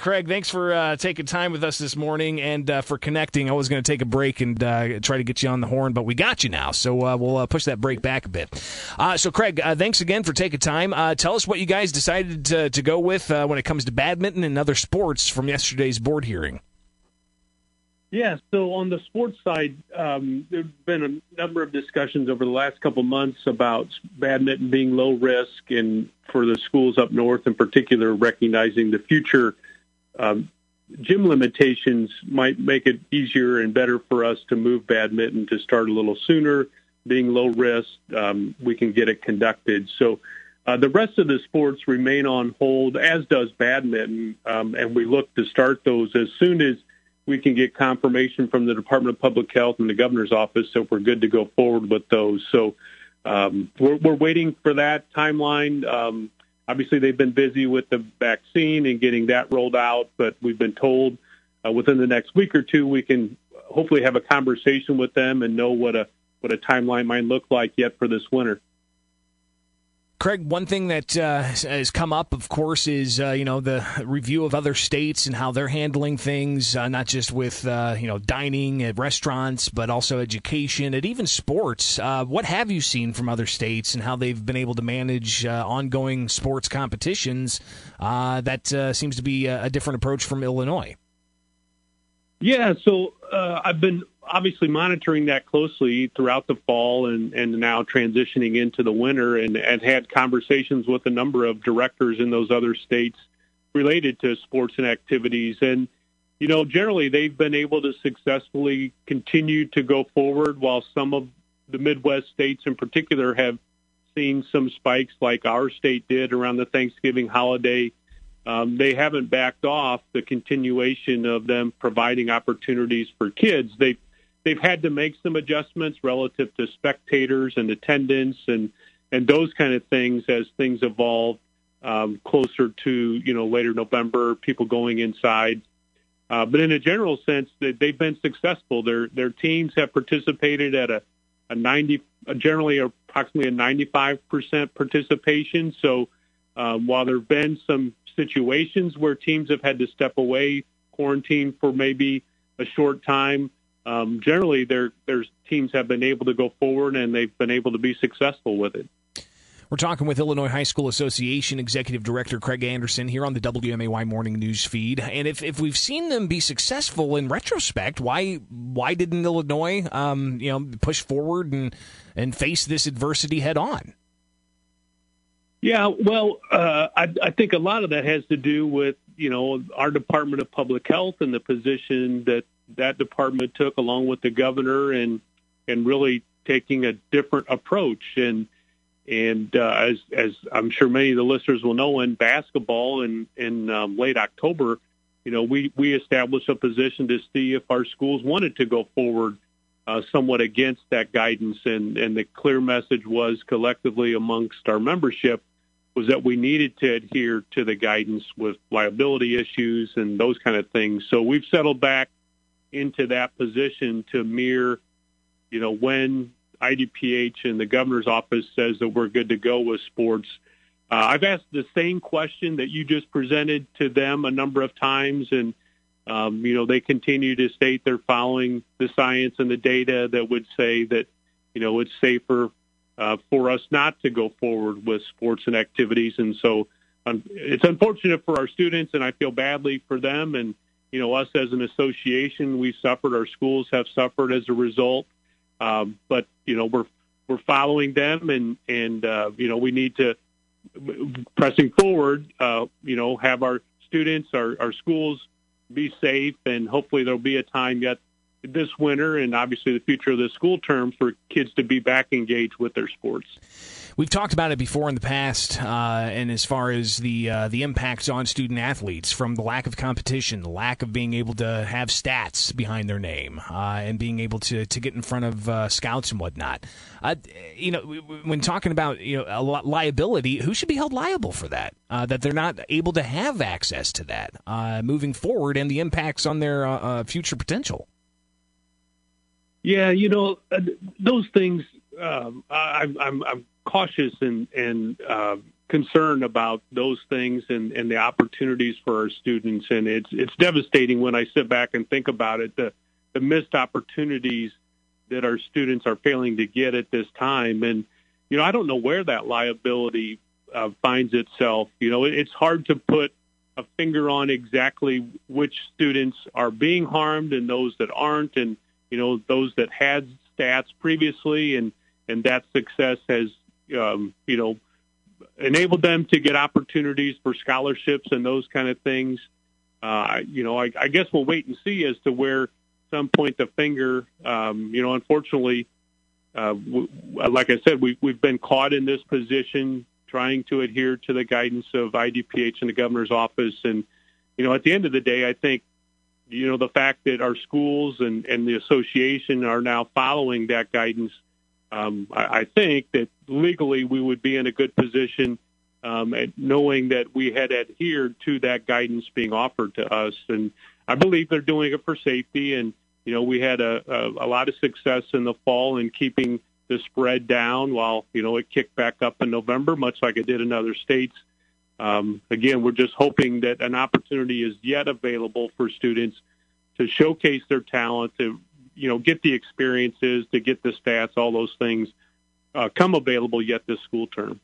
Craig, thanks for uh, taking time with us this morning and uh, for connecting. I was going to take a break and uh, try to get you on the horn, but we got you now, so uh, we'll uh, push that break back a bit. Uh, so, Craig, thanks again for taking time. tell us what you guys decided to, to go with when it comes to badminton and other sports from yesterday's board hearing. Yeah, so on the sports side, um, there have been a number of discussions over the last couple months about badminton being low risk, and for the schools up north in particular, recognizing the future um, gym limitations might make it easier and better for us to move badminton to start a little sooner. Being low risk, um, we can get it conducted. So uh, the rest of the sports remain on hold, as does badminton, um, and we look to start those as soon as we can get confirmation from the Department of Public Health and the governor's office that we're good to go forward with those. So um, we're, we're, waiting for that timeline. Obviously, they've been busy with the vaccine and getting that rolled out, but we've been told uh, within the next week or two we can hopefully have a conversation with them and know what a what a timeline might look like yet for this winter. Craig, one thing that uh, has come up, of course, is uh, you know the review of other states and how they're handling things, uh, not just with uh, you know dining at restaurants, but also education and even sports. Uh, what have you seen from other states and how they've been able to manage uh, ongoing sports competitions? that seems to be a different approach from Illinois. Yeah, so I've been obviously monitoring that closely throughout the fall and, and now transitioning into the winter and, and had conversations with a number of directors in those other states related to sports and activities. And, you know, generally they've been able to successfully continue to go forward while some of the Midwest states in particular have seen some spikes like our state did around the Thanksgiving holiday. Um, they haven't backed off the continuation of them providing opportunities for kids. They they've had to make some adjustments relative to spectators and attendance and and those kind of things as things evolve um, closer to you know later November, people going inside. Uh, but in a general sense, they, they've been successful. Their their teams have participated at a a 90 generally approximately a 95 percent participation. So um, while there have been some situations where teams have had to step away, quarantine for maybe a short time, um, generally their their teams have been able to go forward and they've been able to be successful with it. We're talking with Illinois High School Association Executive Director Craig Anderson here on the WMAY Morning News Feed. And if, if we've seen them be successful in retrospect, why why didn't Illinois um, you know push forward and and face this adversity head on? Yeah, well, uh, I, I think a lot of that has to do with you know our Department of Public Health and the position that that department took along with the governor and and really taking a different approach. And and uh, as as I'm sure many of the listeners will know in basketball in in um, late October you know we we established a position to see if our schools wanted to go forward uh, somewhat against that guidance. And and the clear message was collectively amongst our membership was that we needed to adhere to the guidance with liability issues and those kind of things. So we've settled back into that position to mirror, you know, when IDPH and the governor's office says that we're good to go with sports. Uh, I've asked the same question that you just presented to them a number of times, and um, you know they continue to state they're following the science and the data that would say that you know it's safer uh, for us not to go forward with sports and activities, and so um, it's unfortunate for our students, and I feel badly for them, and you know, us as an association, we suffered. Our schools have suffered as a result. Um, but you know, we're we're following them, and and uh, you know, we need to pressing forward. Uh, you know, have our students, our our schools be safe, and hopefully there'll be a time yet this winter, and obviously the future of the school term for kids to be back engaged with their sports. We've talked about it before in the past, uh, and as far as the uh, the impacts on student athletes from the lack of competition, the lack of being able to have stats behind their name, uh, and being able to, to get in front of uh, scouts and whatnot. Uh, you know, when talking about you know liability, who should be held liable for that? Uh, that they're not able to have access to that moving forward, and the impacts on their future potential. Yeah, you know, those things. Um, I, I'm, I'm cautious and and uh, concern about those things and, and the opportunities for our students. And it's it's devastating when I sit back and think about it. The the missed opportunities that our students are failing to get at this time. And you know, I don't know where that liability uh, finds itself. You know, it, it's hard to put a finger on exactly which students are being harmed and those that aren't, and you know, those that had stats previously and and that success has um, you know enabled them to get opportunities for scholarships and those kind of things. Uh, you know, I, I guess we'll wait and see as to where some point the finger. Um, you know, unfortunately, uh, w- like I said, we, we've been caught in this position trying to adhere to the guidance of IDPH and the governor's office. And, you know, at the end of the day, I think, you know, the fact that our schools and, and the association are now following that guidance – um, I, I think that legally we would be in a good position um, at knowing that we had adhered to that guidance being offered to us. And I believe they're doing it for safety. And, you know, we had a, a, a lot of success in the fall in keeping the spread down while, you know, it kicked back up in November, much like it did in other states. Um, again, we're just hoping that an opportunity is yet available for students to showcase their talent, to you know, get the experiences, to get the stats, all those things uh, come available yet this school term.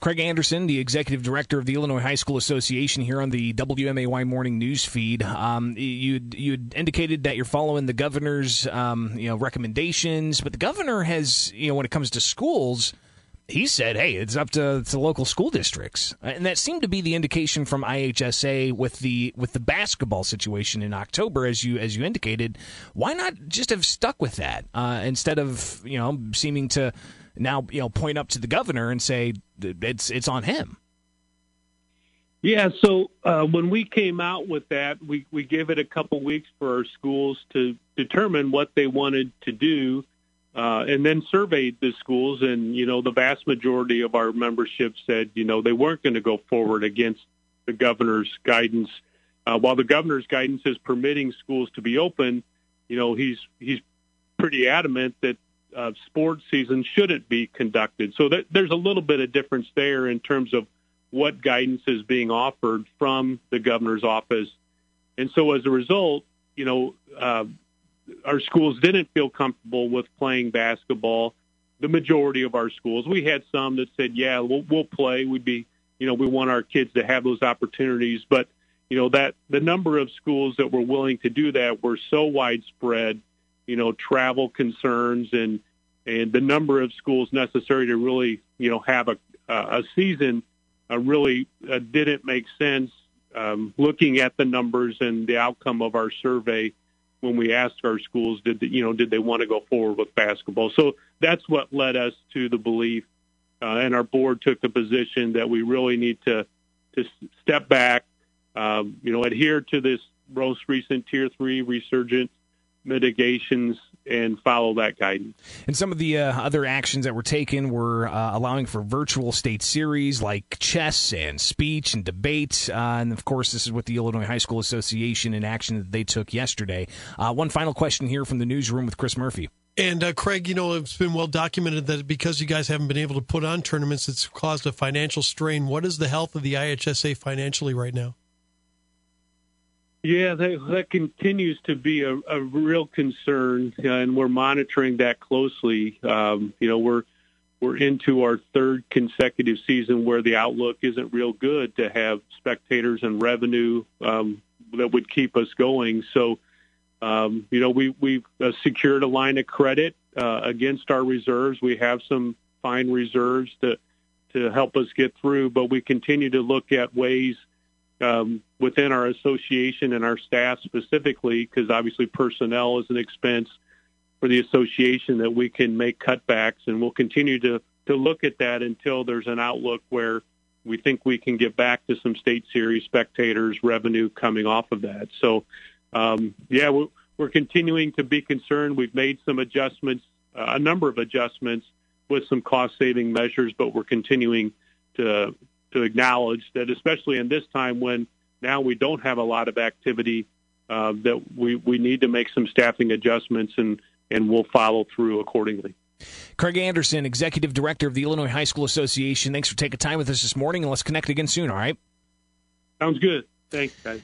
Craig Anderson, the executive director of the Illinois High School Association, here on the WMAY morning news feed. Um, you you indicated that you're following the governor's um, you know recommendations, but the governor has you know when it comes to schools he said, "Hey, it's up to, to local school districts," and that seemed to be the indication from IHSA with the with the basketball situation in October, as you as you indicated. Why not just have stuck with that uh, instead of you know seeming to now you know point up to the governor and say it's it's on him? Yeah, so uh, when we came out with that, we we gave it a couple weeks for our schools to determine what they wanted to do uh, and then surveyed the schools, and you know the vast majority of our membership said you know they weren't going to go forward against the governor's guidance. Uh, while the governor's guidance is permitting schools to be open, you know he's he's pretty adamant that uh, sports season shouldn't be conducted. So that, there's a little bit of difference there in terms of what guidance is being offered from the governor's office. And so as a result, you know, uh, our schools didn't feel comfortable with playing basketball. The majority of our schools, we had some that said, "Yeah, we'll, we'll play. We'd be, you know, we want our kids to have those opportunities." But you know that the number of schools that were willing to do that were so widespread. You know, travel concerns and and the number of schools necessary to really, you know, have a a season uh, really uh, didn't make sense. Um, looking at the numbers and the outcome of our survey, when we asked our schools, did they, you know did they want to go forward with basketball? So that's what led us to the belief, uh, and our board took the position that we really need to to step back, um, you know, adhere to this most recent tier three resurgent mitigations and follow that guidance. And some of the uh, other actions that were taken were uh, allowing for virtual state series like chess and speech and debate. Uh, and of course, this is what the Illinois High School Association in action that they took yesterday. Uh, one final question here from the newsroom with Chris Murphy. And uh, Craig, you know, it's been well documented that because you guys haven't been able to put on tournaments, it's caused a financial strain. What is the health of the IHSA financially right now? Yeah, that, that continues to be a, a real concern, uh, and we're monitoring that closely. Um, you know, we're we're into our third consecutive season where the outlook isn't real good to have spectators and revenue um, that would keep us going. So, um, you know, we we've uh, secured a line of credit uh, against our reserves. We have some fine reserves to to help us get through, but we continue to look at ways um, within our association and our staff specifically, because obviously personnel is an expense for the association that we can make cutbacks, and we'll continue to to look at that until there's an outlook where we think we can get back to some state series spectators revenue coming off of that. So, um, yeah, we're, we're continuing to be concerned. We've made some adjustments, uh, a number of adjustments with some cost saving measures, but we're continuing to to acknowledge that, especially in this time when now we don't have a lot of activity, uh, that we, we need to make some staffing adjustments and, and we'll follow through accordingly. Craig Anderson, Executive Director of the Illinois High School Association. Thanks for taking time with us this morning, and let's connect again soon, all right? Sounds good. Thanks, guys.